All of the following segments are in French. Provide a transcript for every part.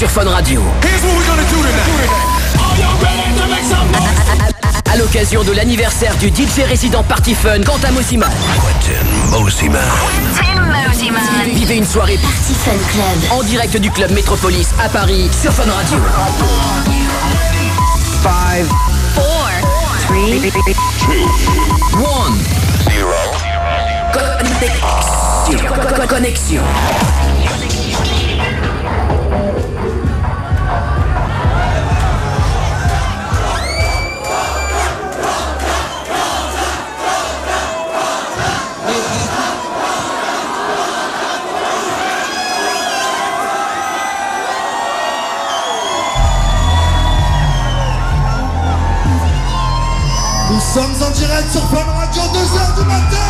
sur Fun Radio. À l'occasion de l'anniversaire du DJ résident Party Fun, Quentin Mosiman. Vivez une soirée Party Fun Club. en direct du club Métropolis à Paris sur Fun Radio. 5, 4, 3, 2, 1. Connexion. Nous sommes en direct sur Fun Radio 2h du matin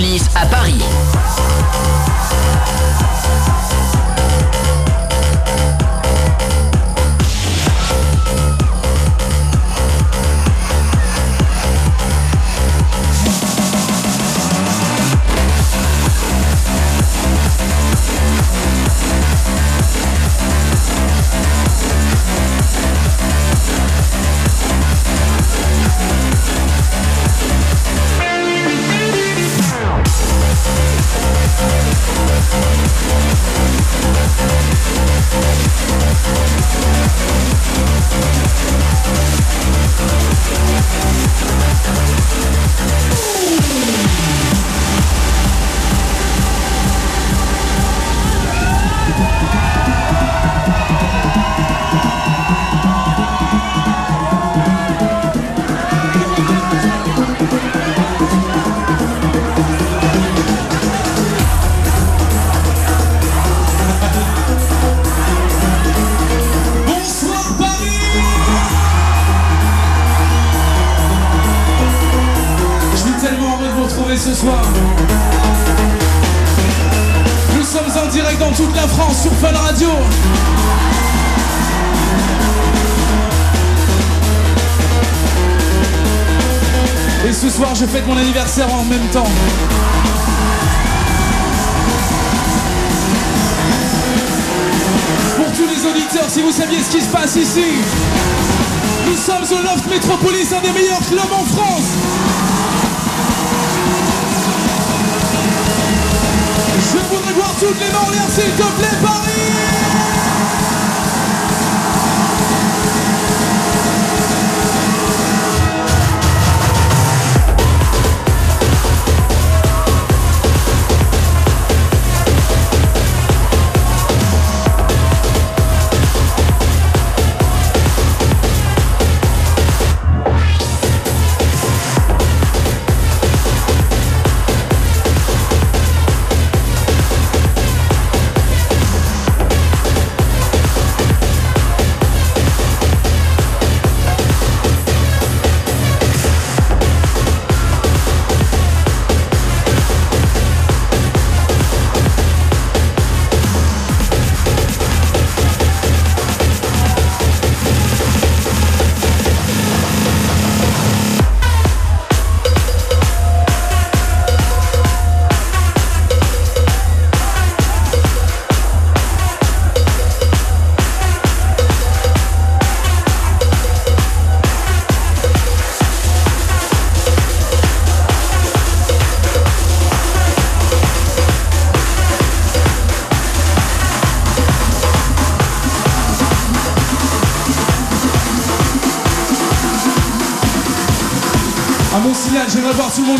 le toutes les mains en l'air, s'il te plaît.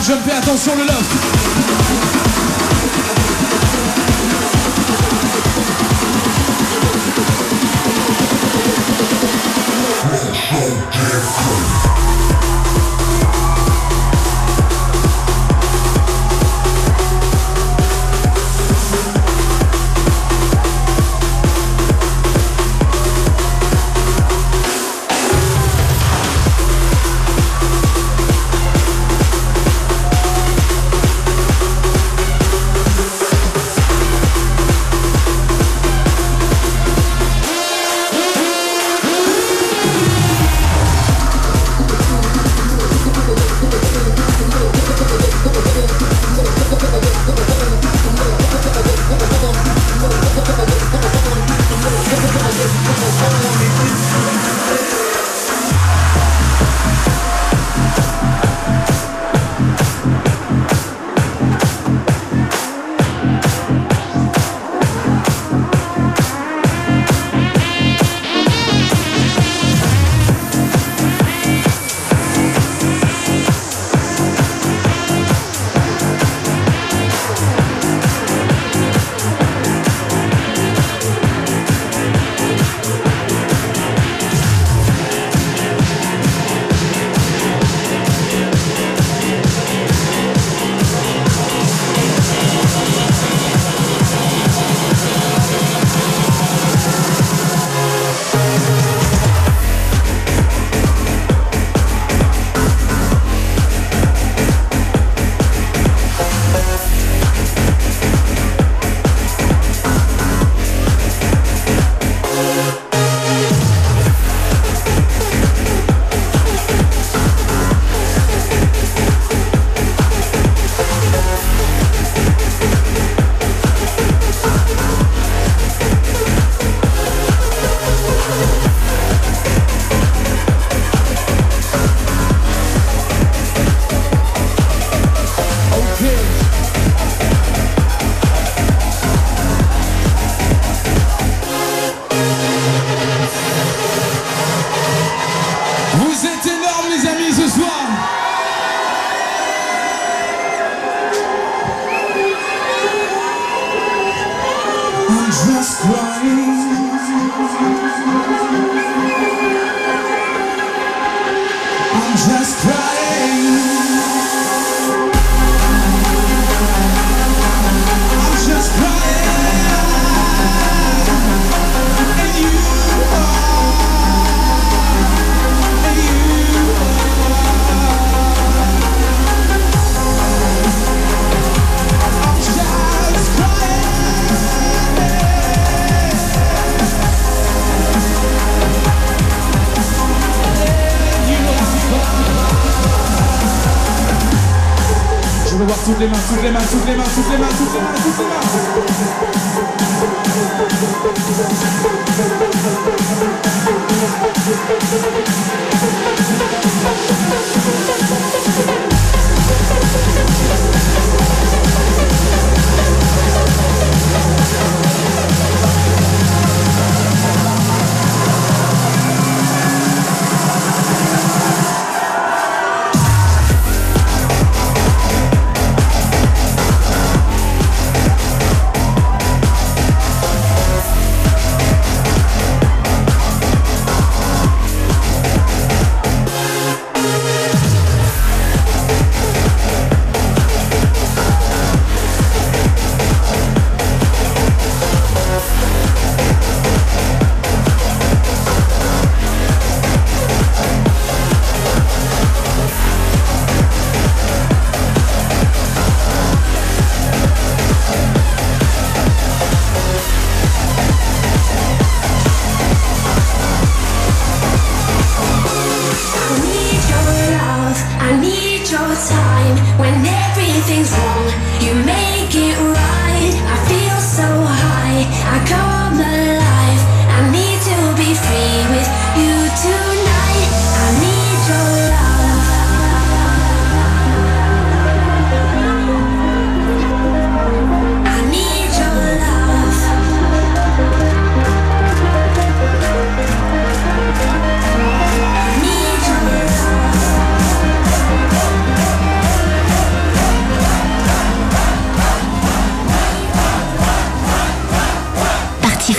je fais attention le love. Problema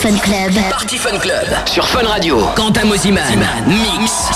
Fun Party Fun Club. Sur Fun Radio. Quentin Moziman. Mix.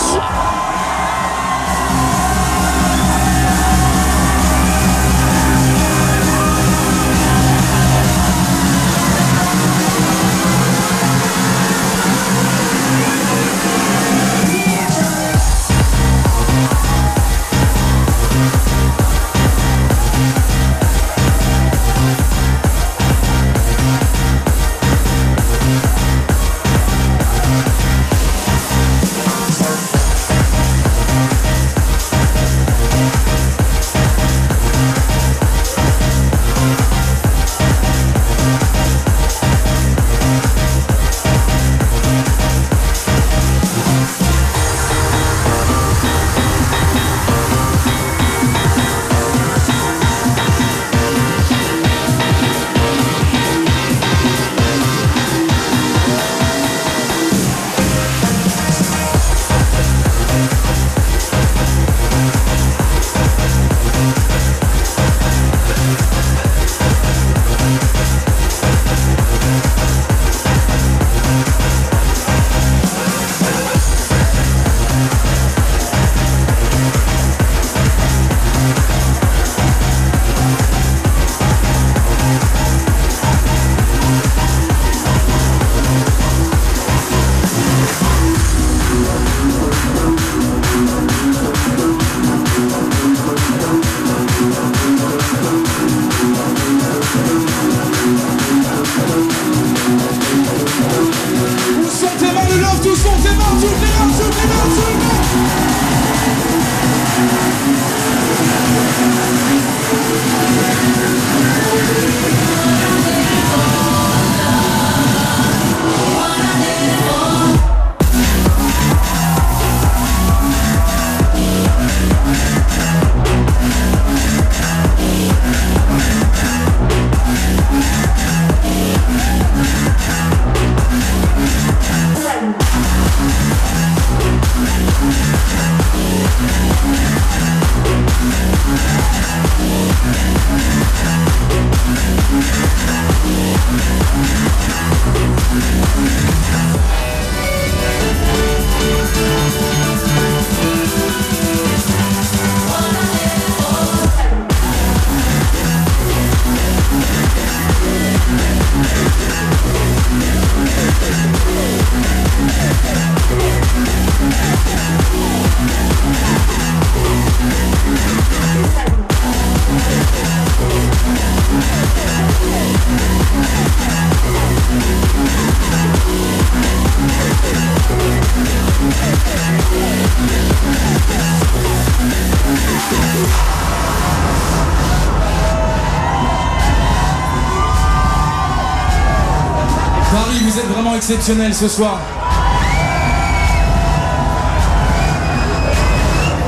Exceptionnel ce soir.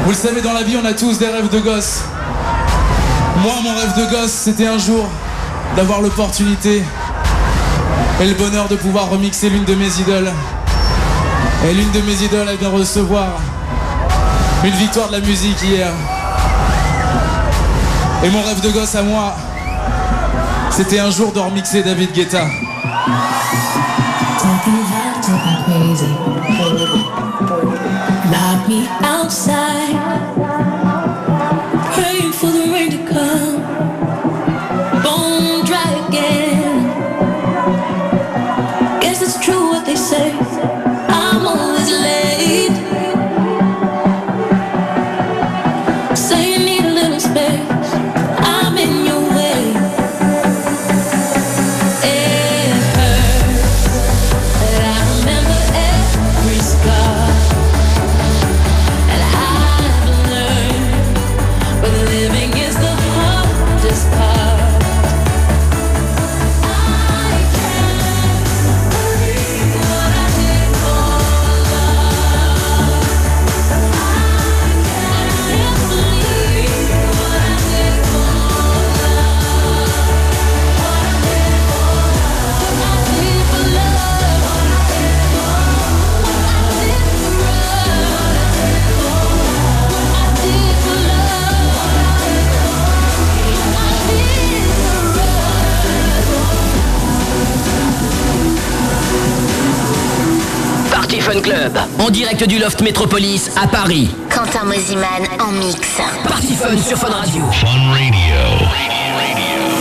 Vous le savez, dans la vie, on a tous des rêves de gosse. Moi, mon rêve de gosse, c'était un jour d'avoir l'opportunité et le bonheur de pouvoir remixer l'une de mes idoles. Et l'une de mes idoles, elle vient recevoir une victoire de la musique hier. Et mon rêve de gosse à moi, c'était un jour de remixer David Guetta. Lock me outside, praying for the rain to come. Direct du Loft Métropolis à Paris. Quentin Mosiman en mix. Party Fun sur Fun Radio. Fun Radio. love.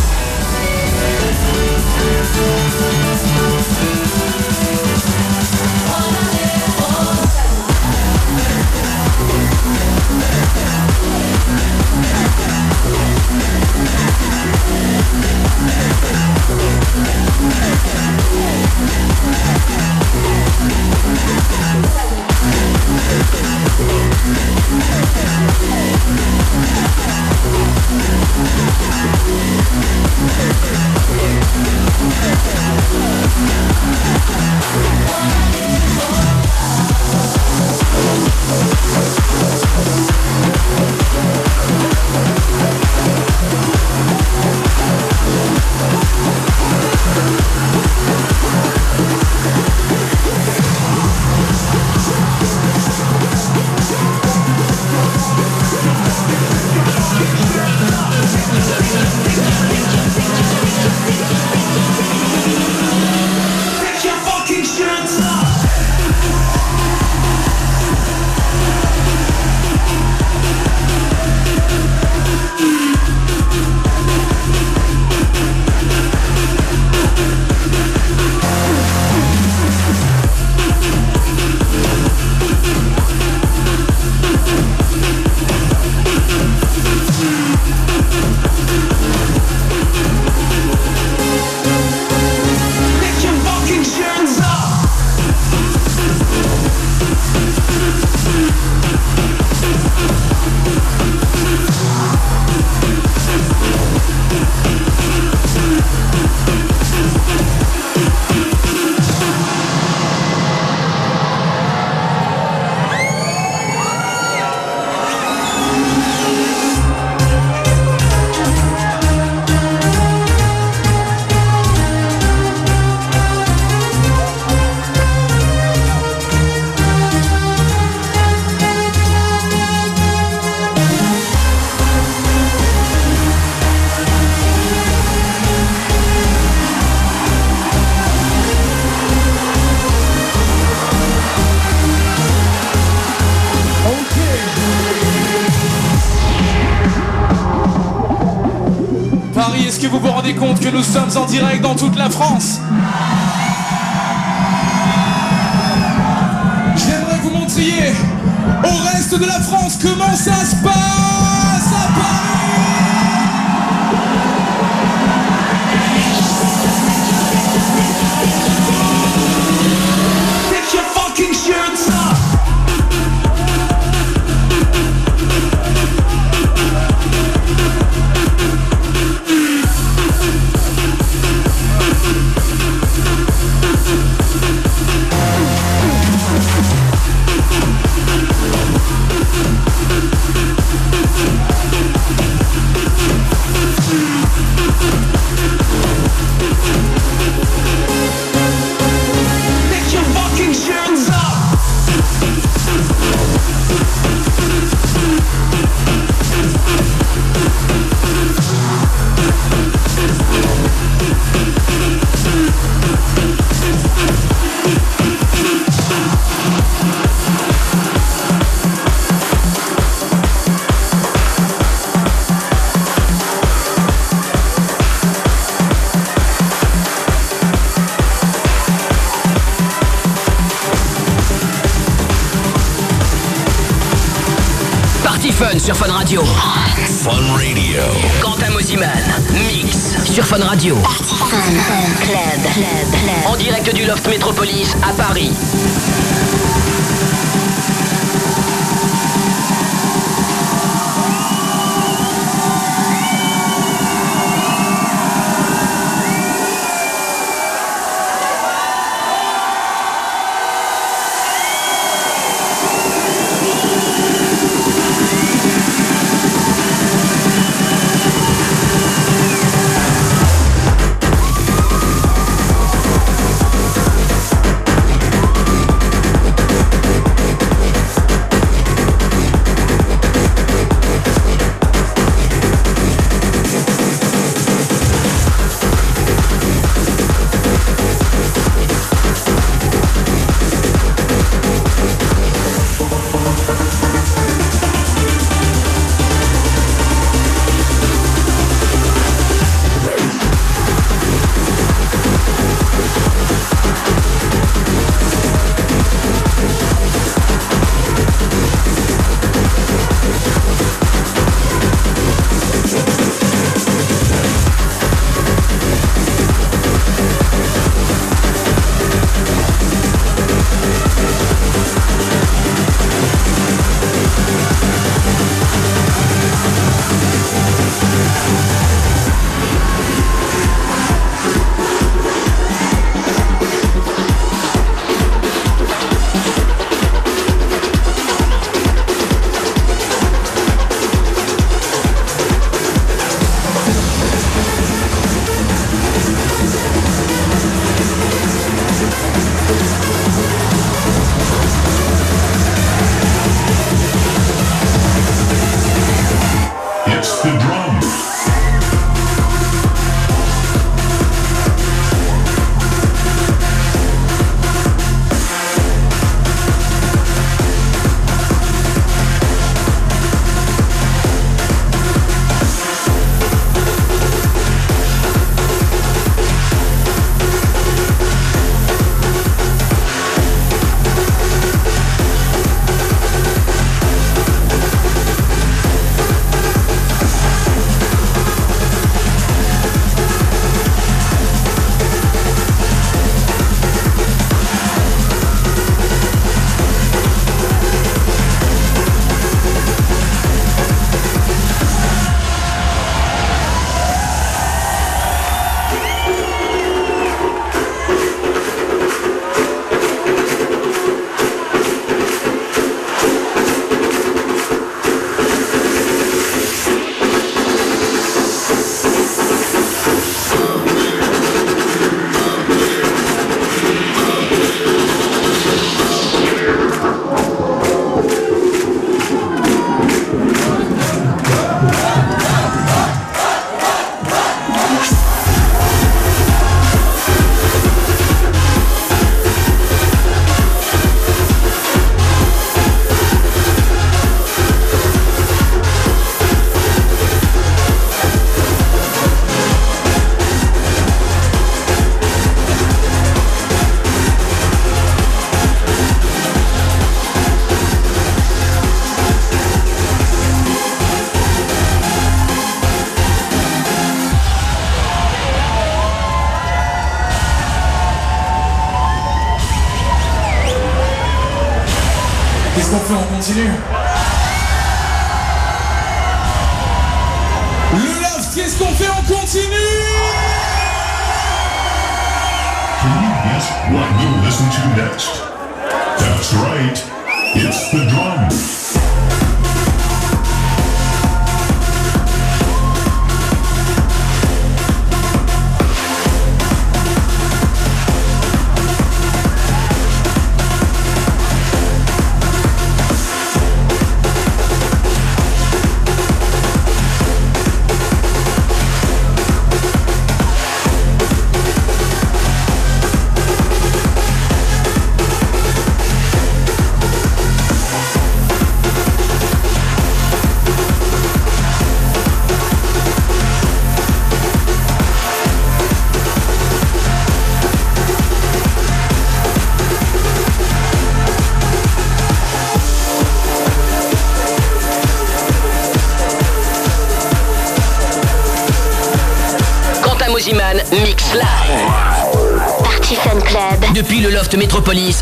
Sommes en direct dans toute la France. J'aimerais vous montriez au reste de la France comment ça se passe? Fun sur Fun Radio. Fun Radio. Quentin Mosiman, mix sur Fun Radio. Fun, fun, club, club, club. En direct du Loft Métropolis à Paris.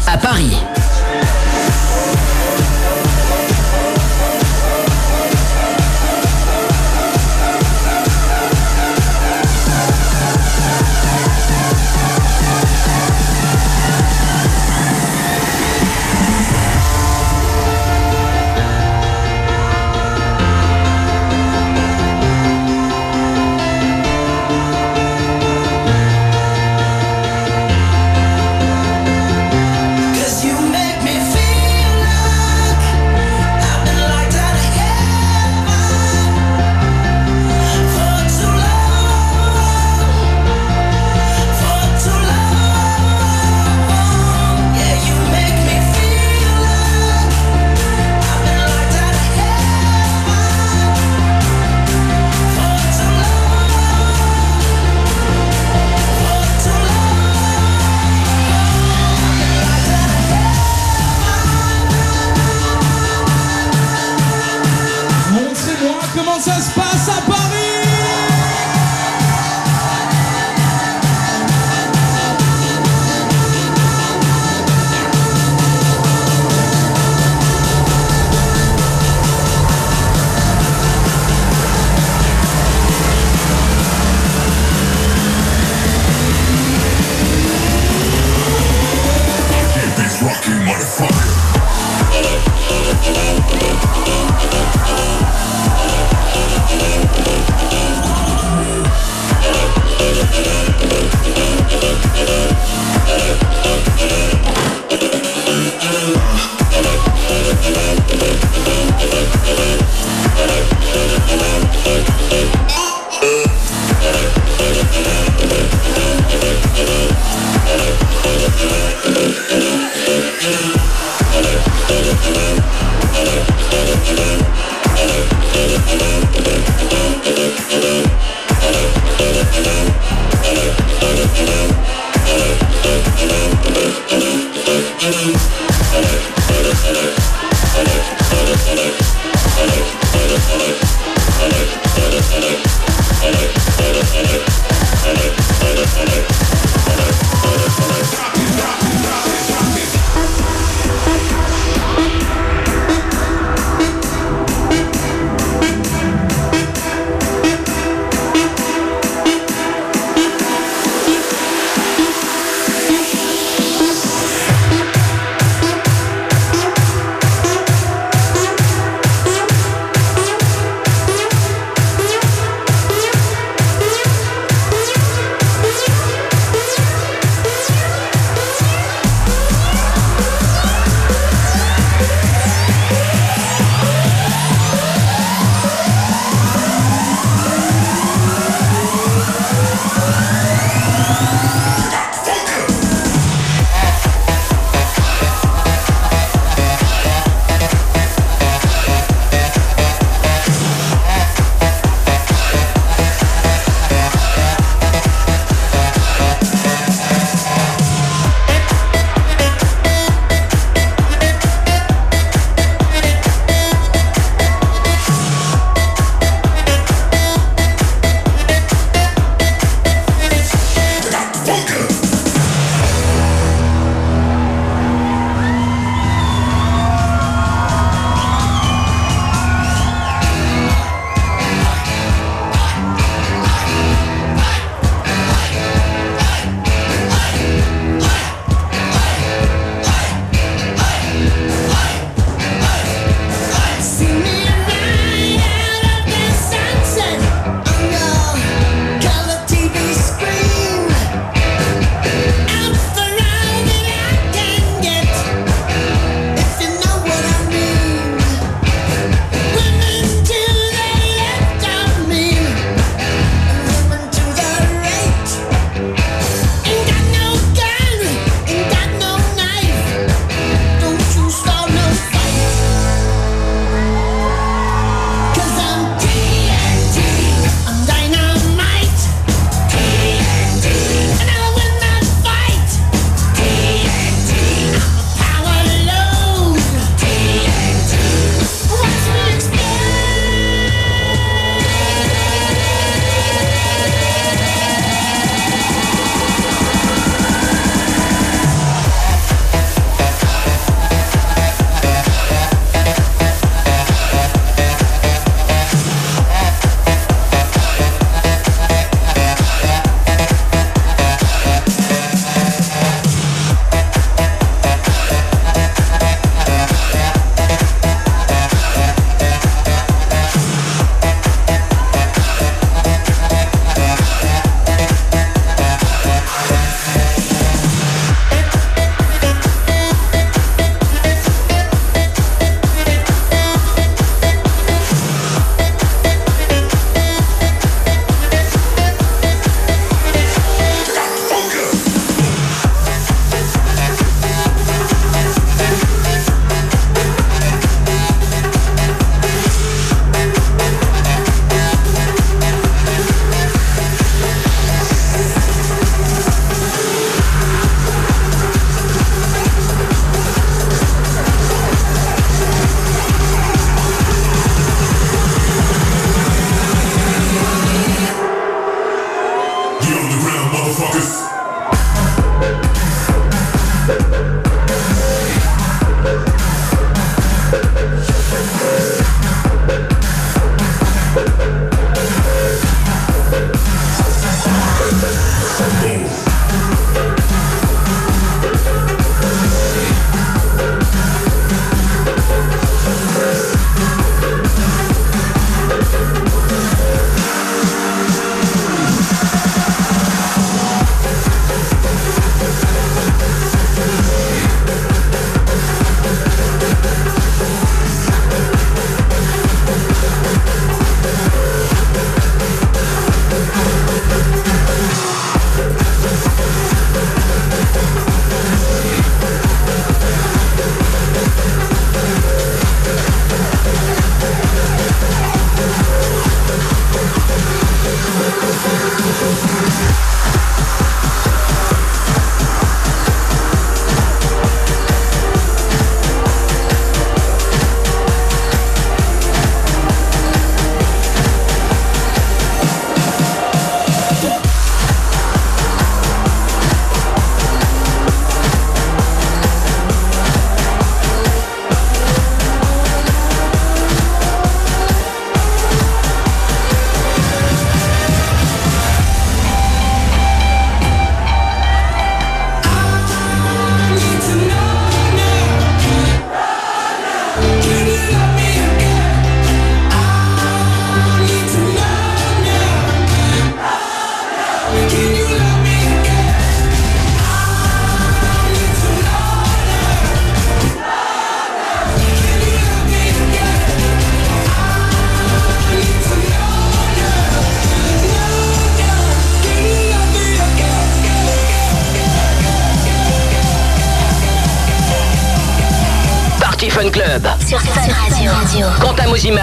À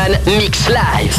mix live.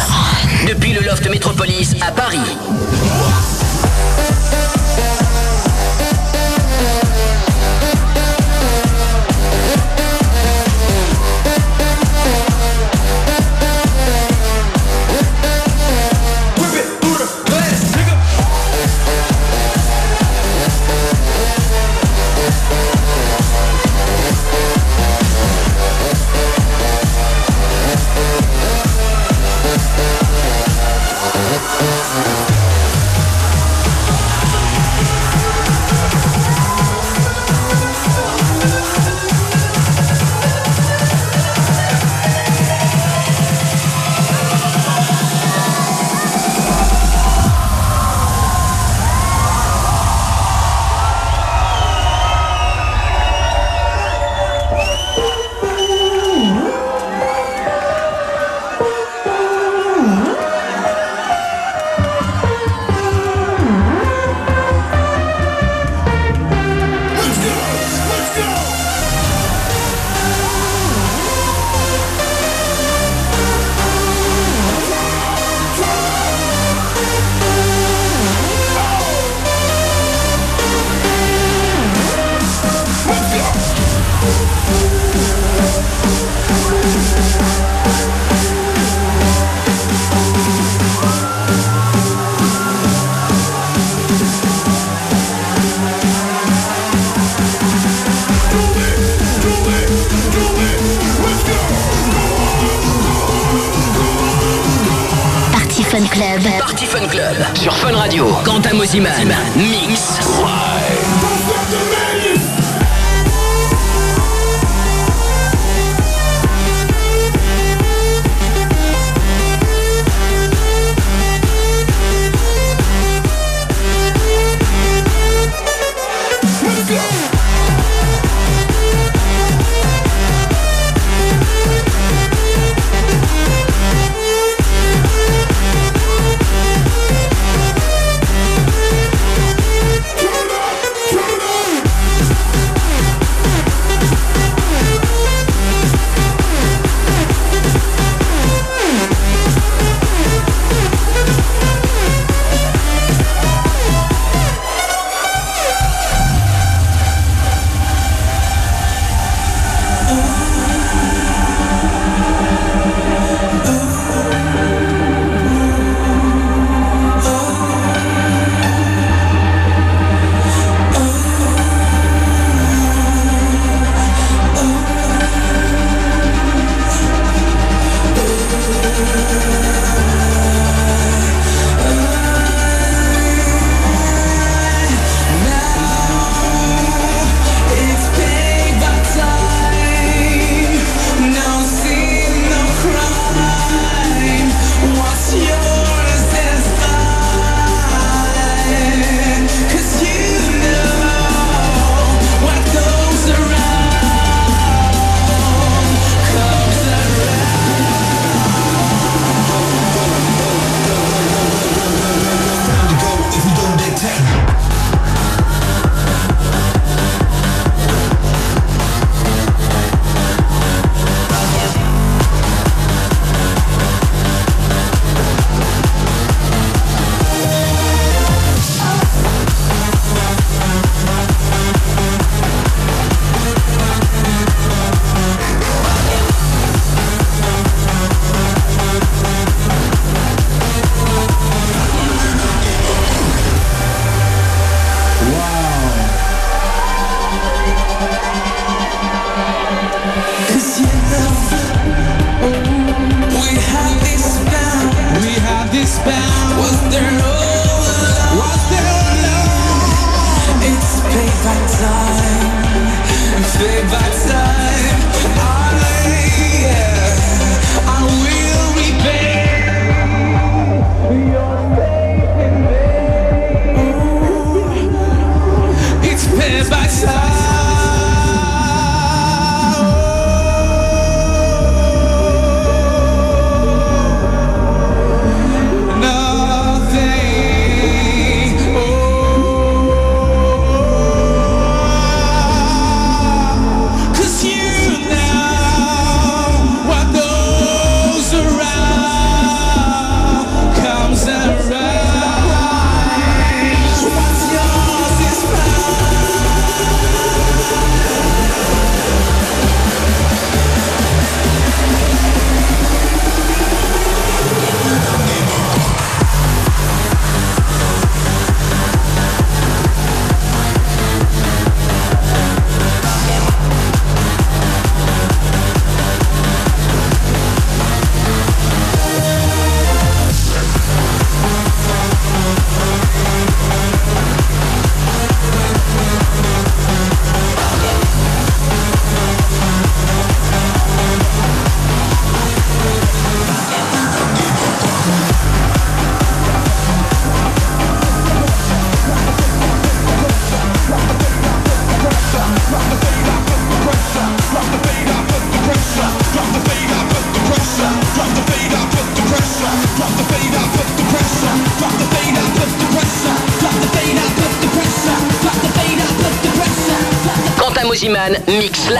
Mix Live.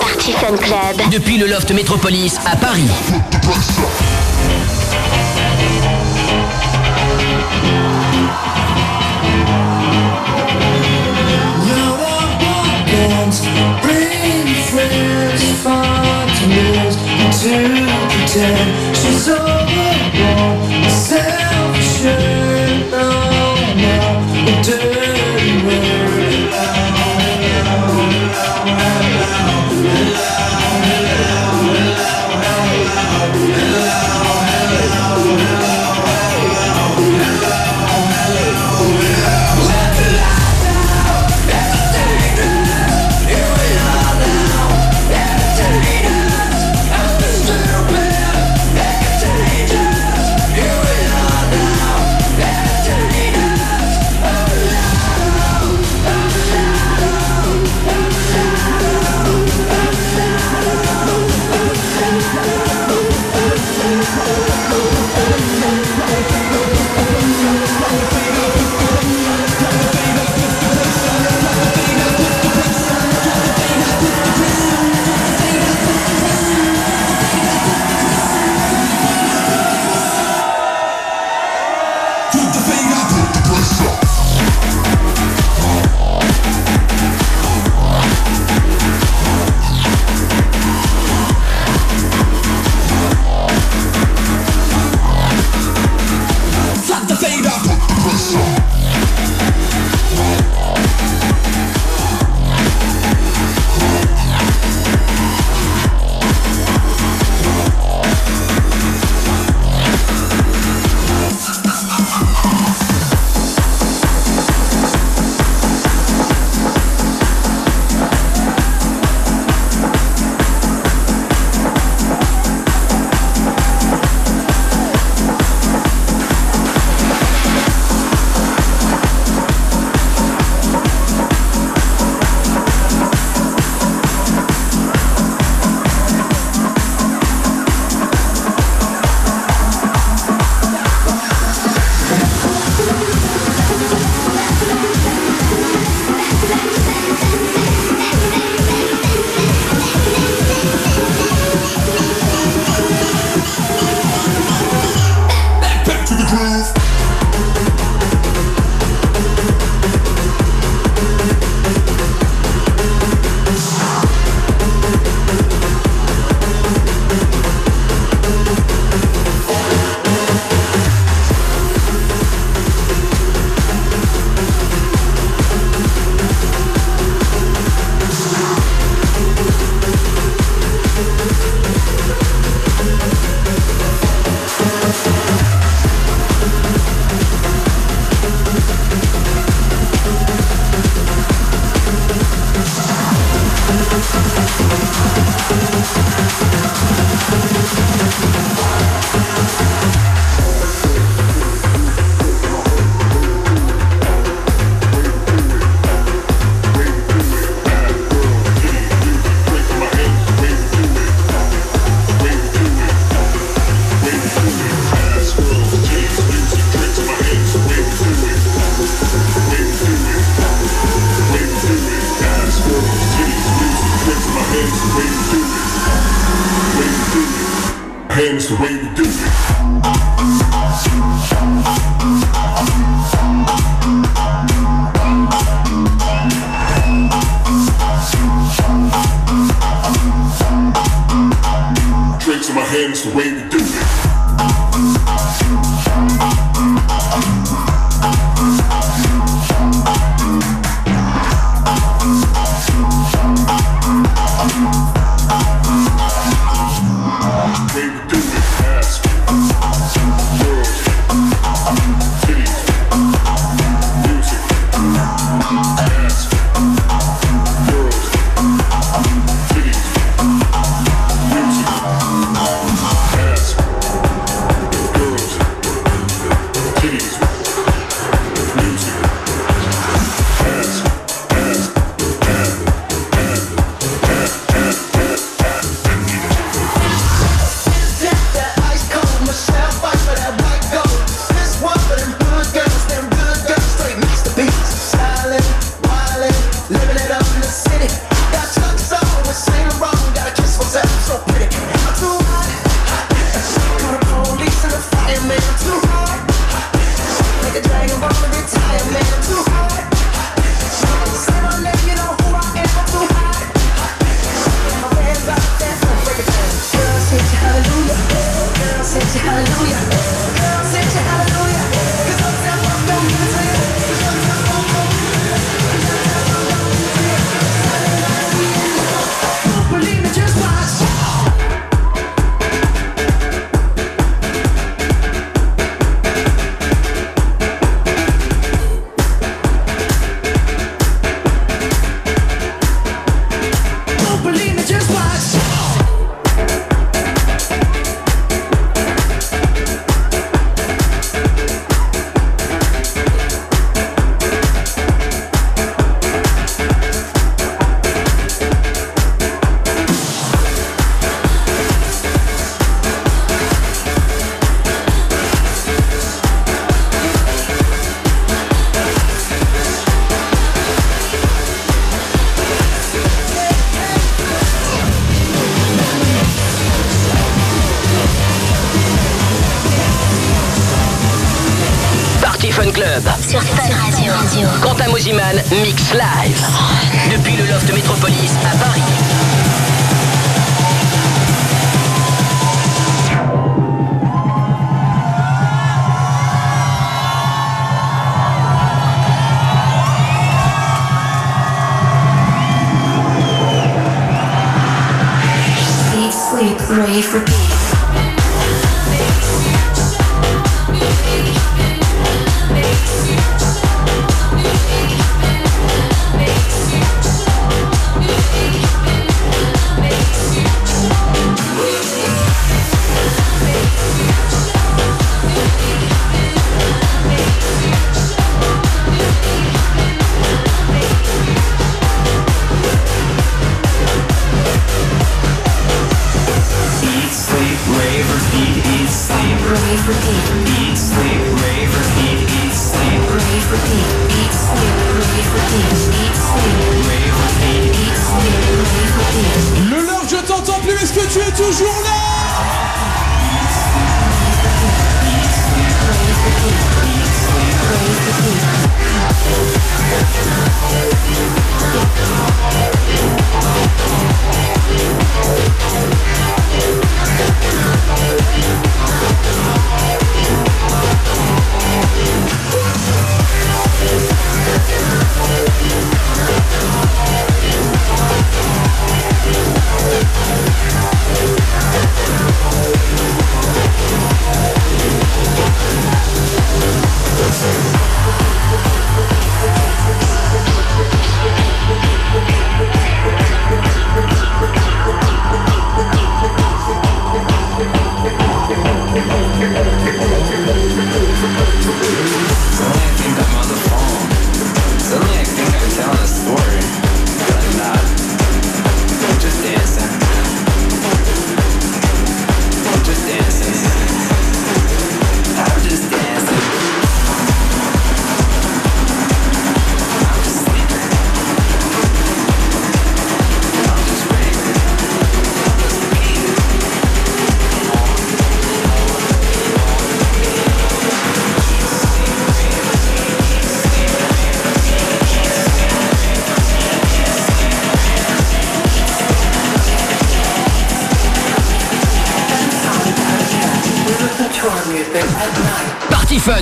Party Fun Club. Depuis le Loft Métropolis à Paris. She's self-assured. No, no,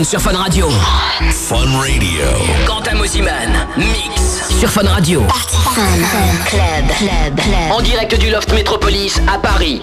sur Fun Radio. Fun Radio. Quentin Mosiman, mix sur Fun Radio. Fun Club, Club, Club. En direct du Loft Métropolis à Paris.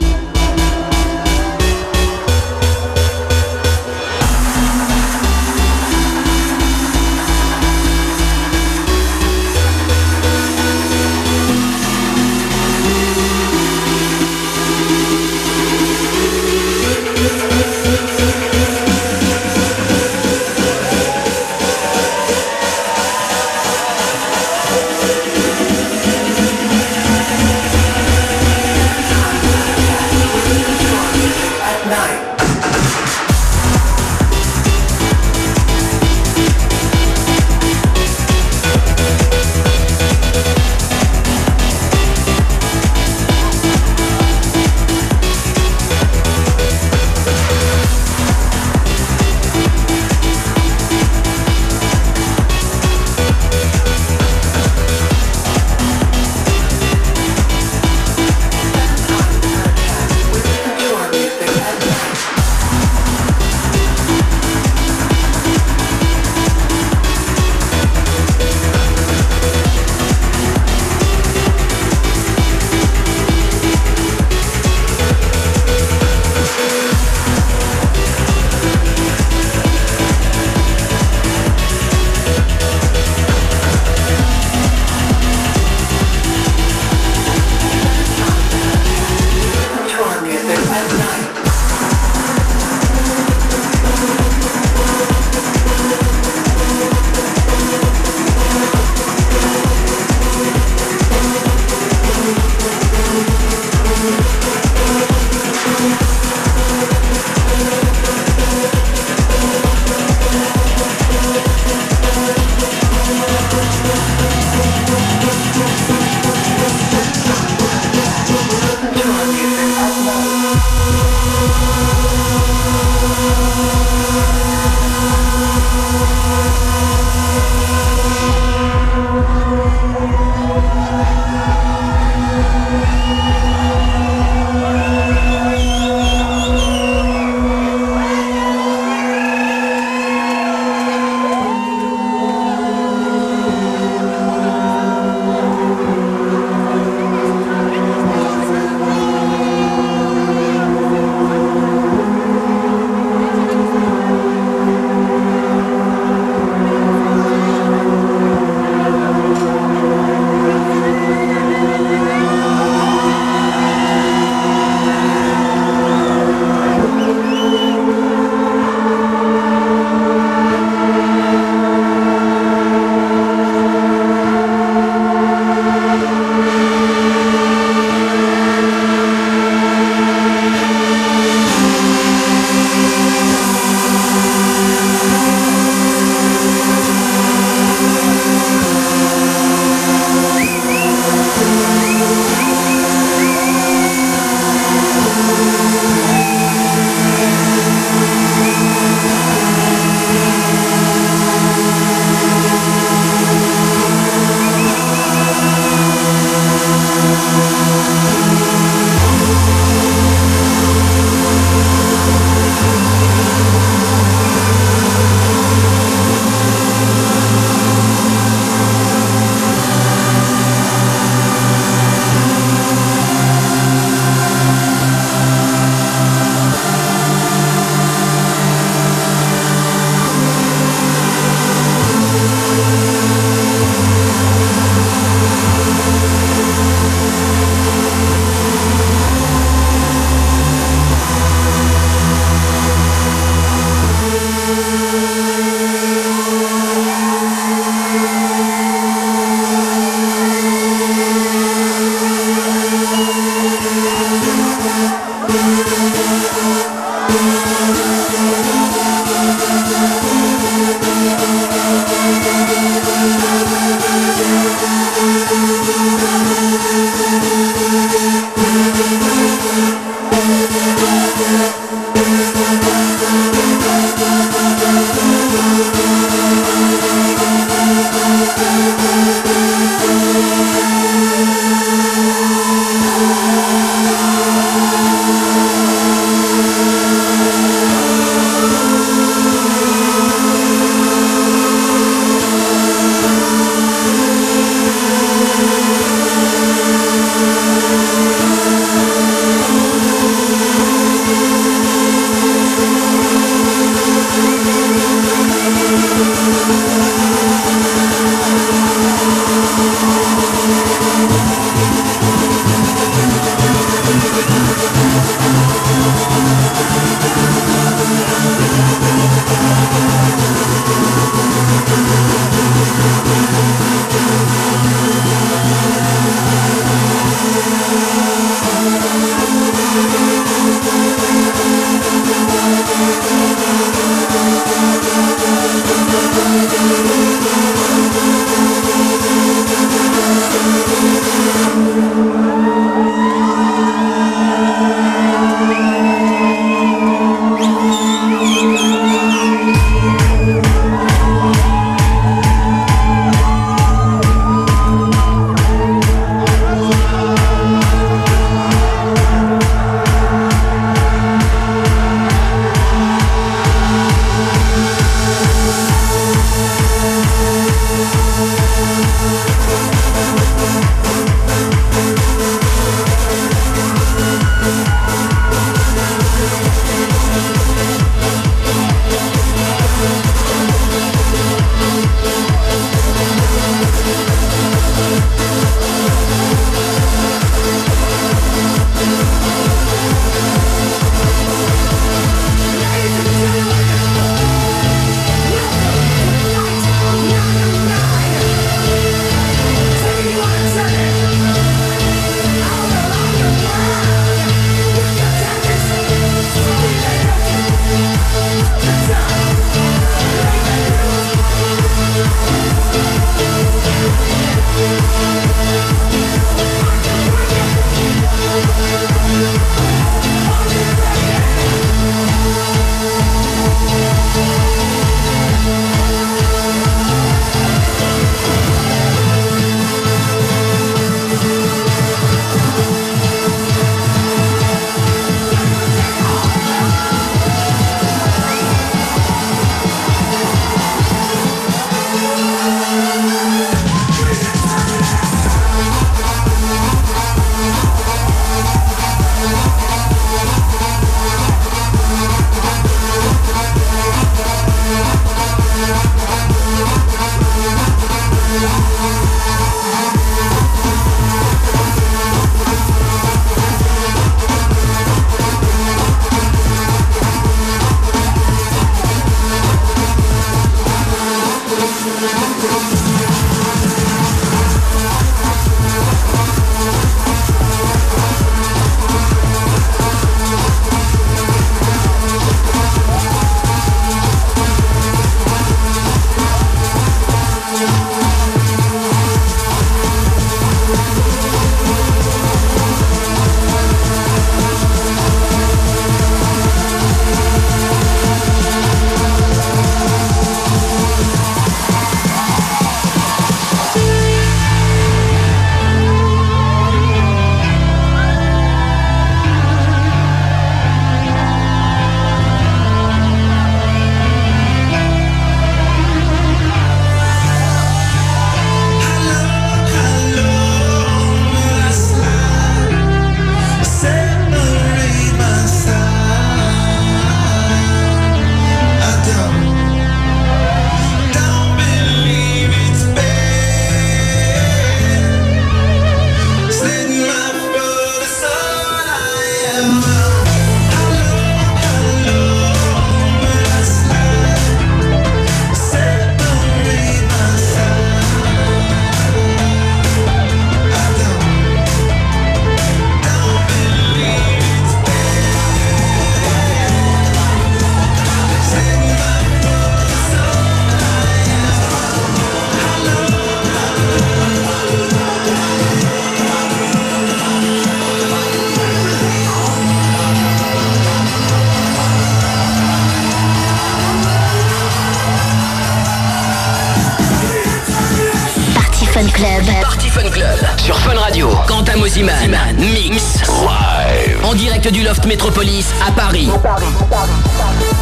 Fun Club. Party Fun Club. Sur Fun Radio. Quentin Moziman. Mix. Live. En direct du Loft Métropolis à Paris. À Paris, à à Paris.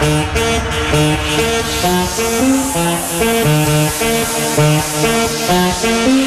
Thank you.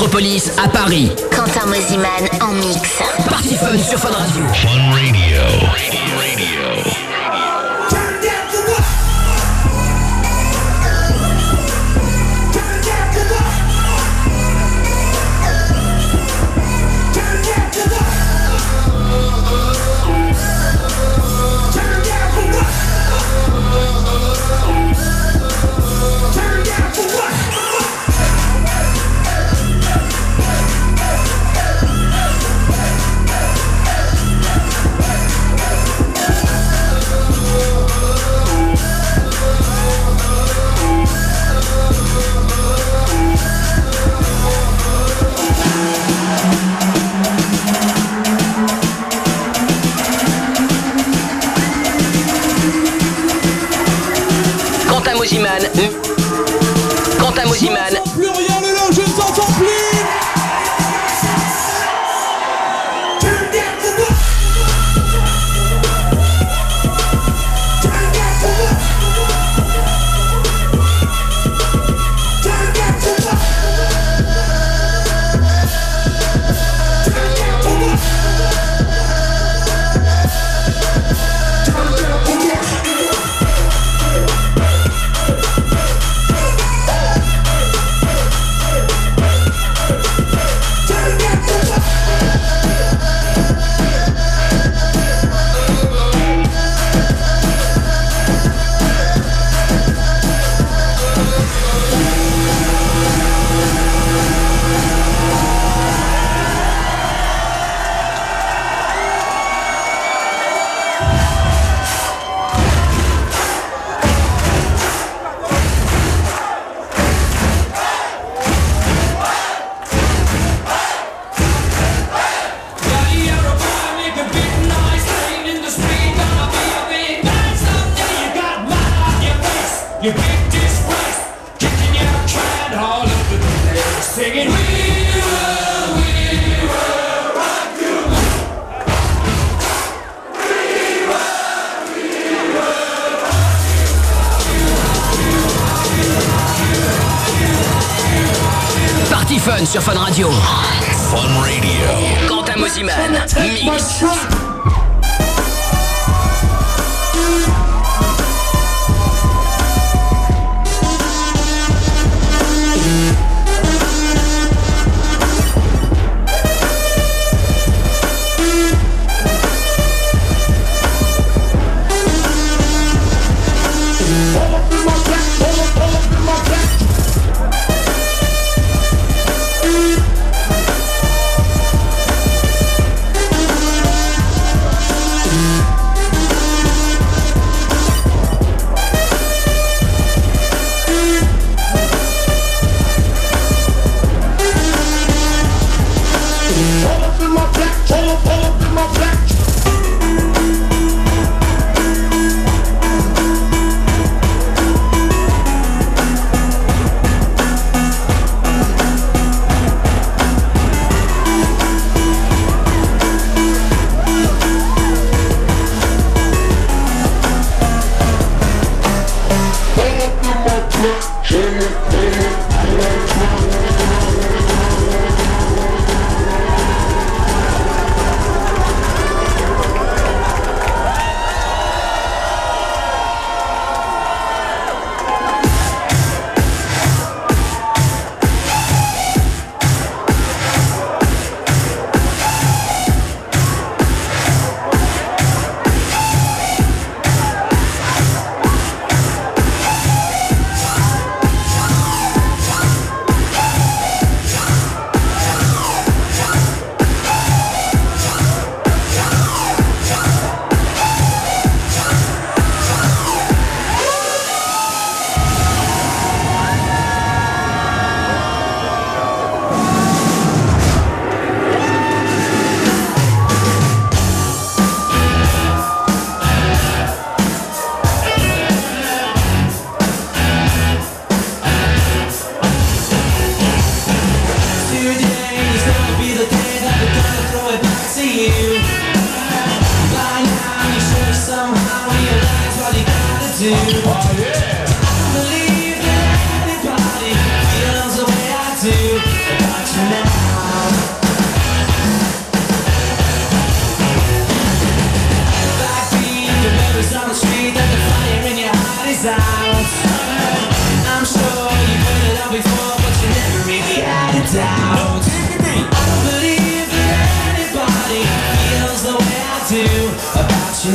Métropolis à Paris. sur Fun Radio. Fun Radio. Quentin Mosiman, mix.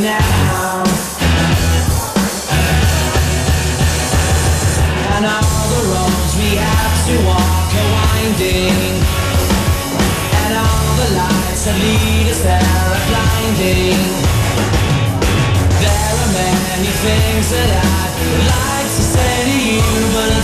now And all the roads we have to walk are winding And all the lights that lead us there are blinding There are many things that I would like to say to you but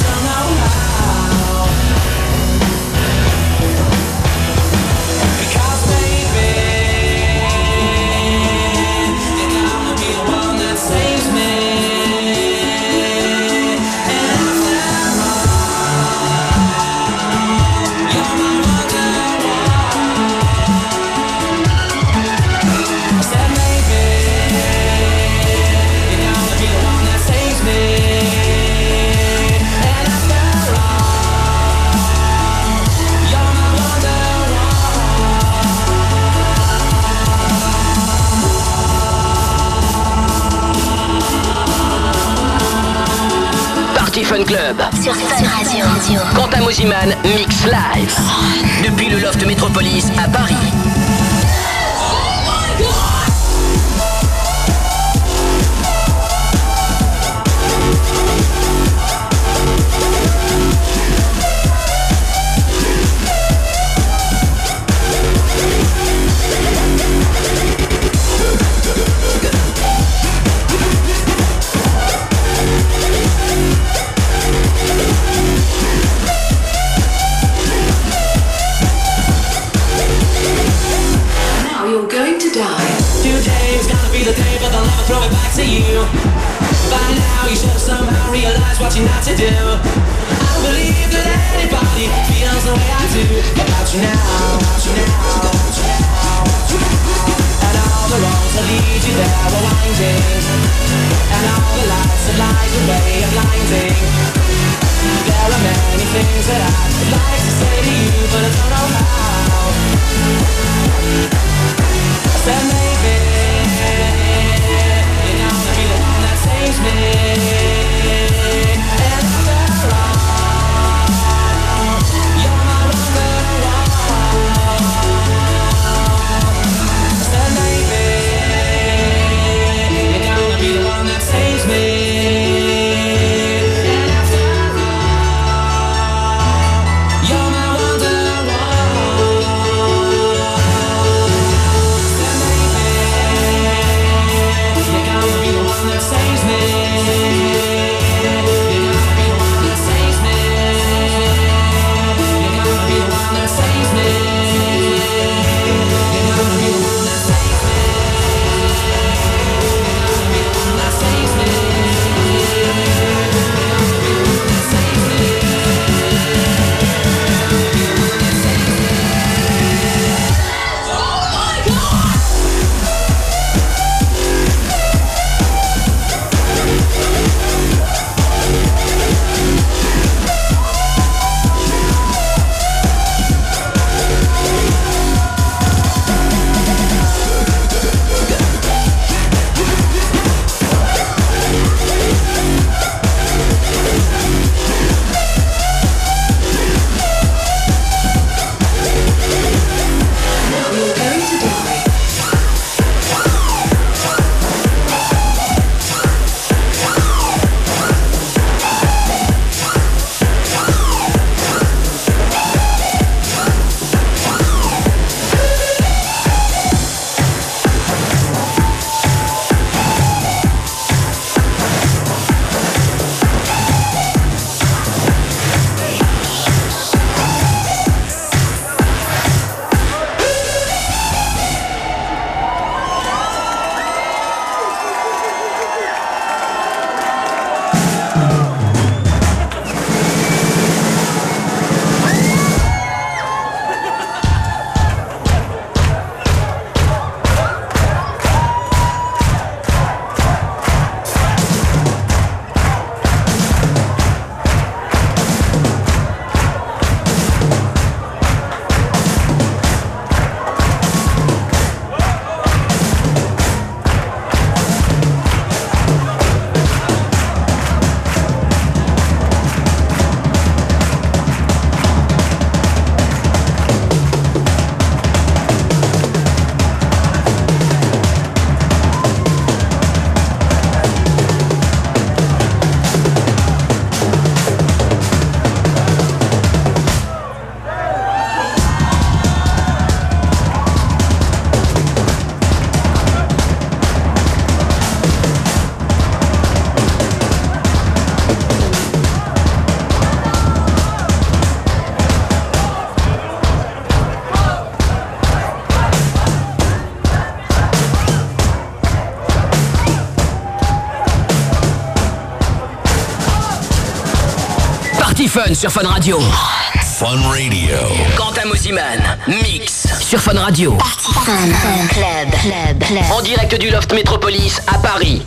Club. Sur Fun Radio. Quentin Moziman, mix live. Depuis le Loft Métropolis à Paris. to you. By now you should have somehow realized what you're not to do. I don't believe that anybody feels the way I do About you now, about you now, about you now. And all the roads that lead you there are winding. And all the lights that light the way are blinding. There are many things that I'd like to say to you But I don't know how. Then maybe amazement Fun sur Fun Radio. Fun Radio. Quentin Mosiman, mix sur Fun Radio. Fun, fun, club, club, club. En direct du Loft Métropolis à Paris.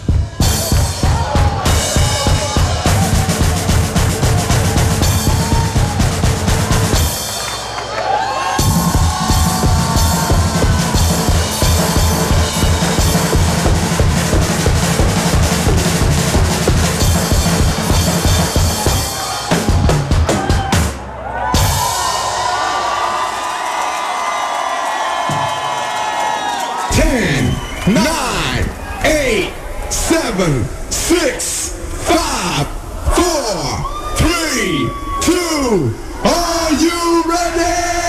Are you ready?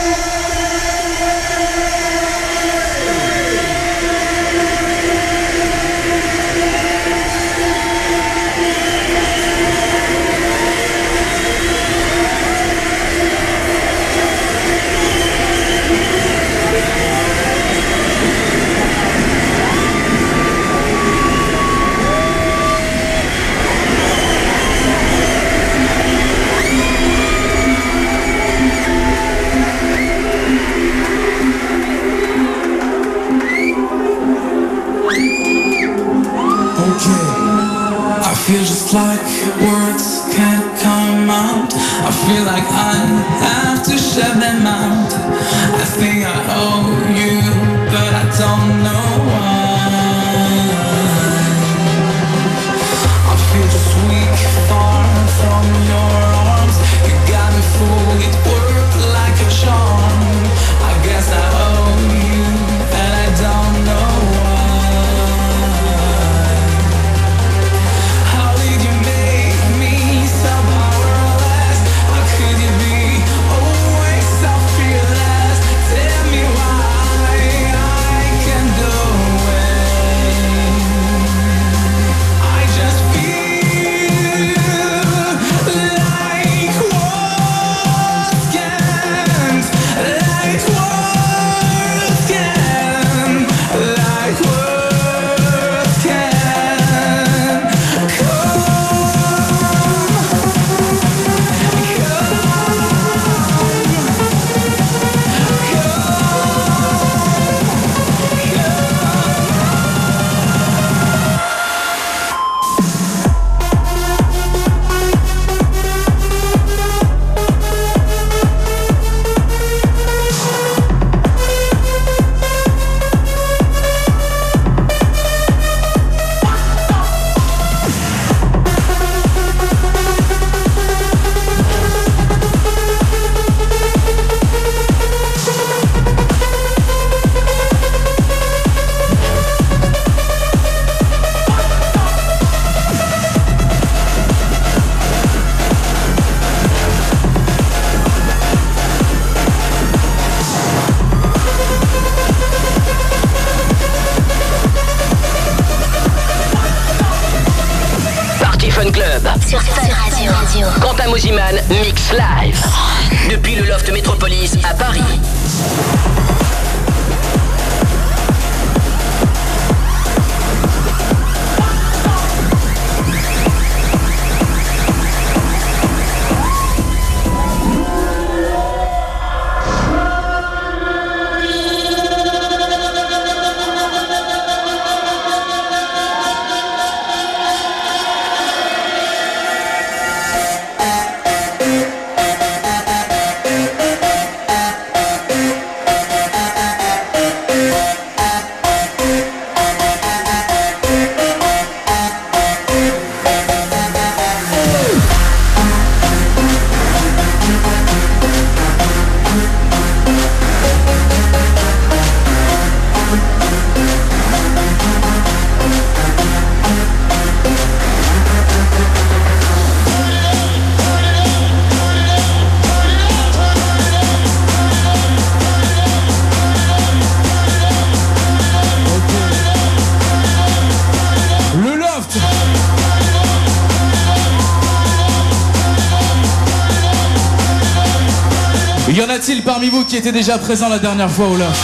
Qui étaient déjà présents la dernière fois au loft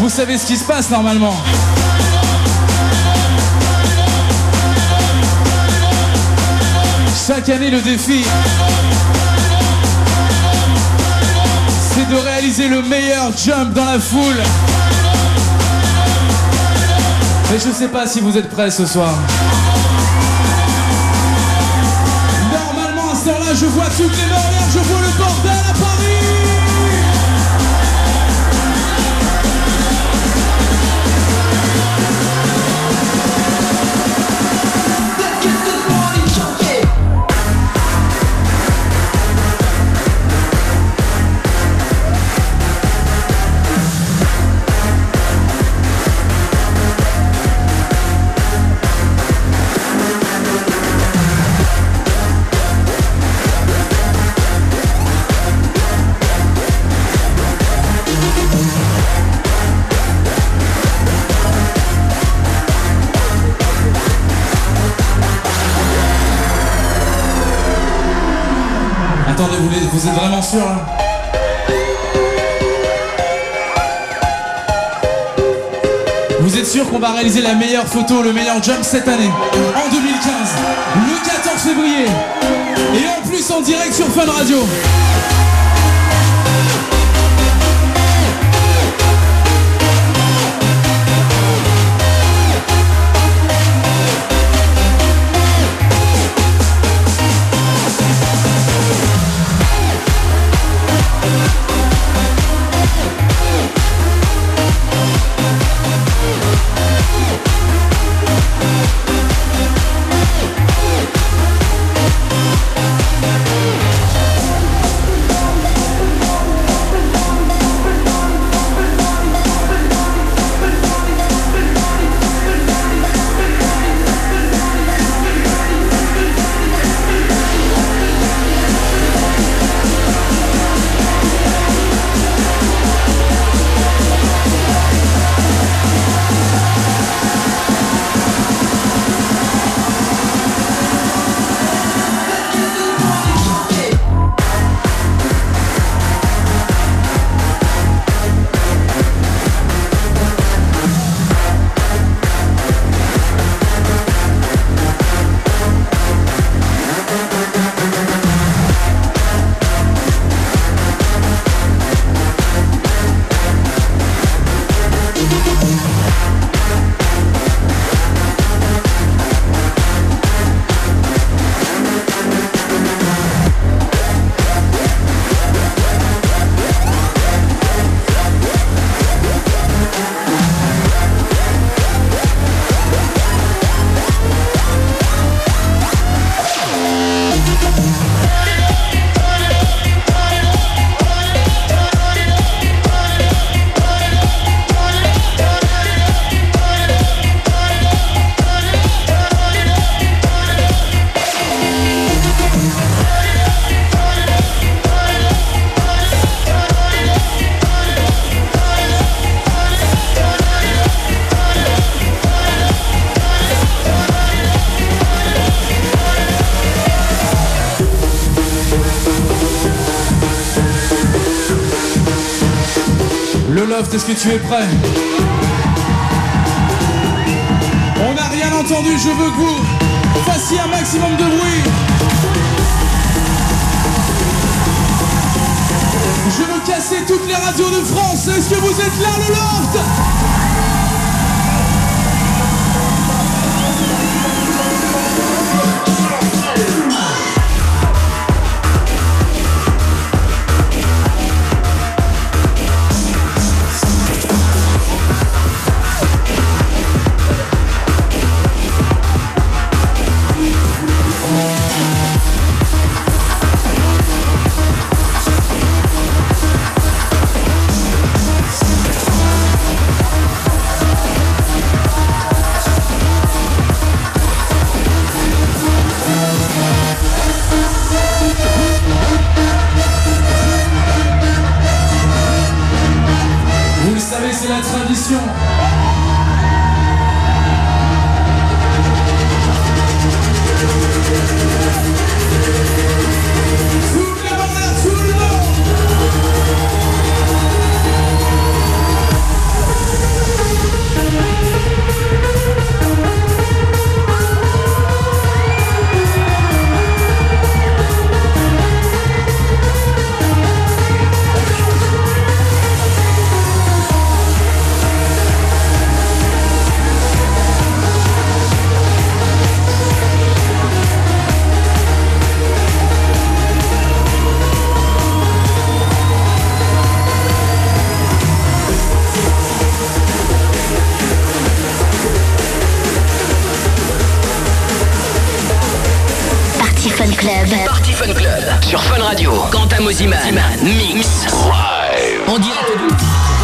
Vous savez ce qui se passe normalement Chaque année le défi c'est de réaliser le meilleur jump dans la foule. Mais je sais pas si vous êtes prêts ce soir. Je vois toutes les barrières, je vois le bordel à Paris. Vous, êtes vraiment sûr Vous êtes sûr qu'on va réaliser la meilleure photo, le meilleur jump cette année En 2015, le 14 février. Et en plus en direct sur Fun Radio est-ce que tu es prêt? sur Fun Radio. Quentin Moziman, Mix. Live. En direct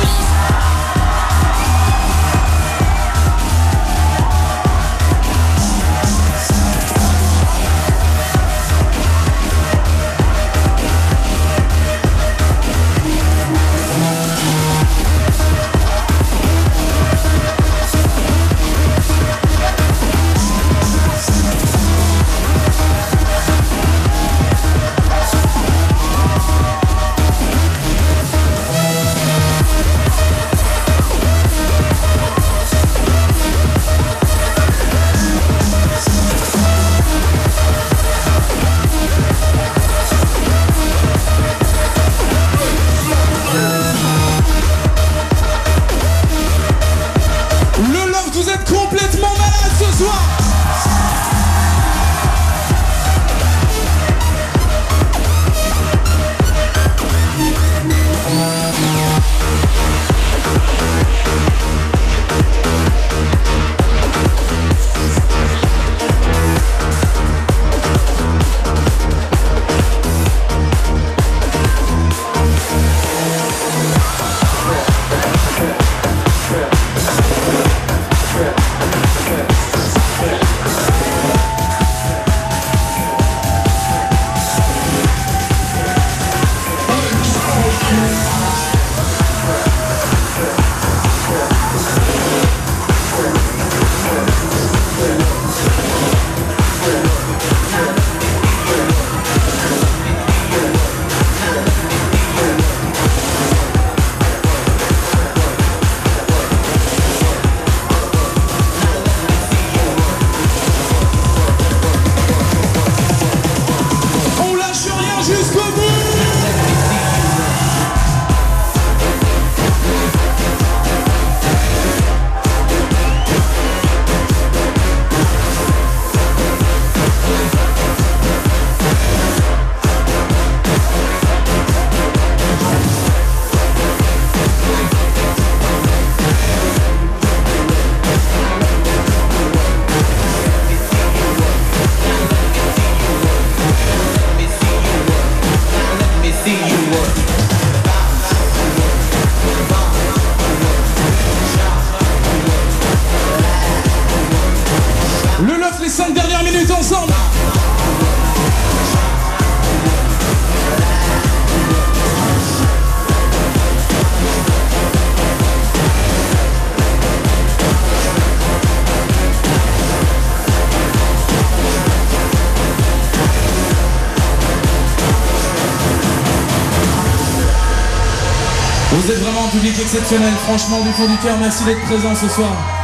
Vous êtes vraiment un public exceptionnel, franchement, du fond du cœur, merci d'être présent ce soir.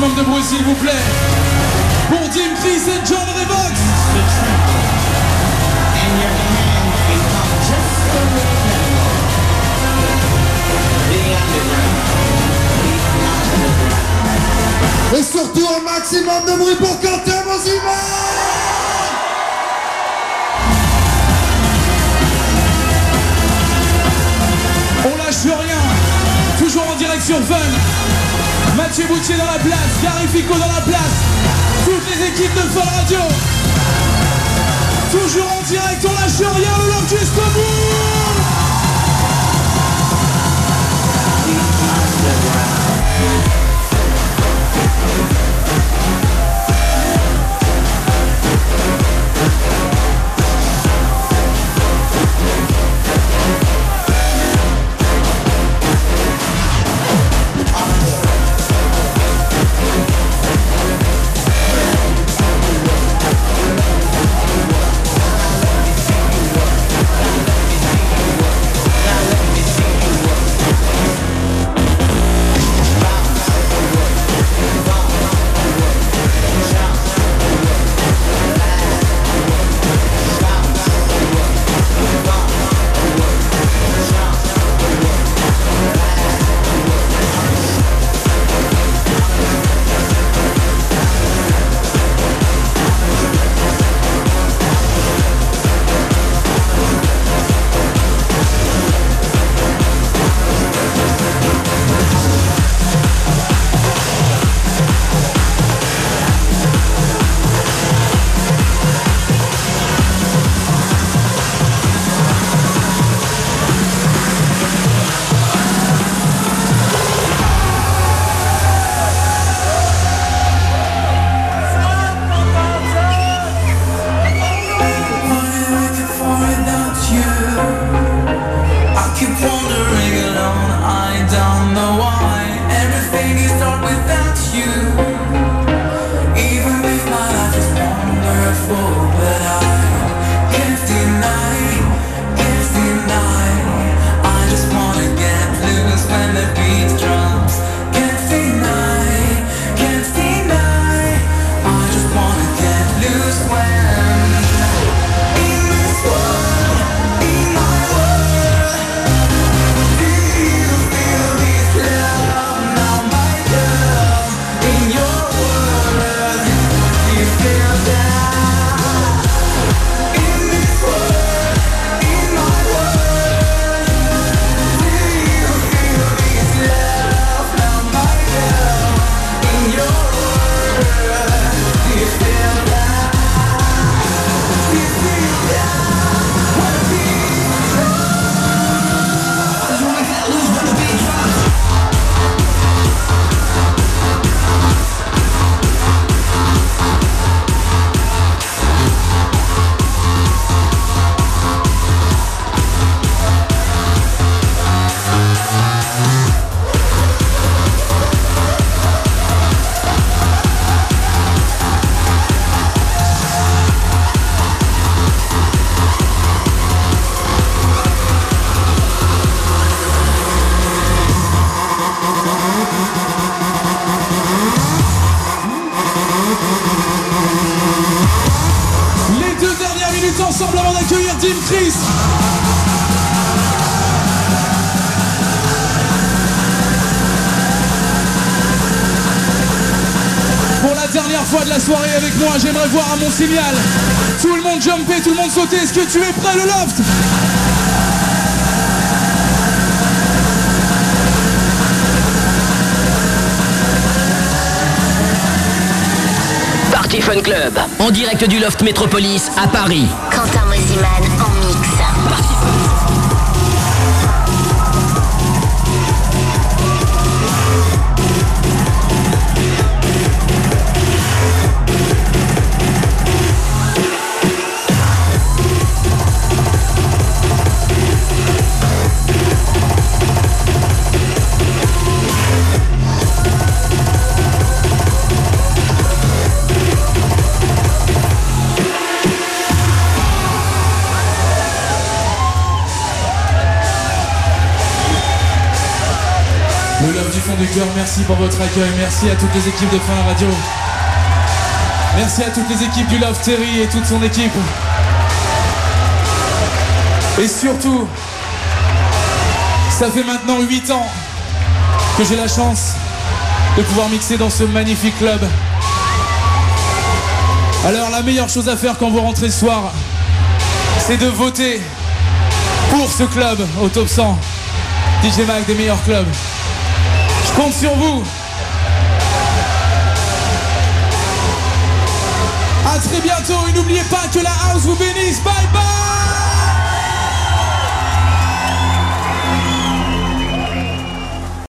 Maximum de bruit s'il vous plaît. Pour Dim Chris et John Revox. Et surtout un maximum de bruit pour Quentin Mosima On lâche rien. Toujours en direction fun. Mathieu Boutier dans la place. Gary Fico dans la place. Toutes les équipes de Fun Radio. Toujours en direct, on lâche rien. Le love jusqu'au bout. Tout le monde jumper, tout le monde sauter. Est-ce que tu es prêt le loft? Party Fun Club, en direct du Loft Métropolis à Paris. Quentin Mosiman en mix. Merci pour votre accueil. Merci à toutes les équipes de Fun Radio. Merci à toutes les équipes du Love Terry et toute son équipe. Et surtout, ça fait maintenant 8 ans que j'ai la chance de pouvoir mixer dans ce magnifique club. Alors la meilleure chose à faire quand vous rentrez ce soir, c'est de voter pour ce club au top 100. DJ Mag des meilleurs clubs. Compte sur vous. À très bientôt et n'oubliez pas que la house vous bénisse. Bye bye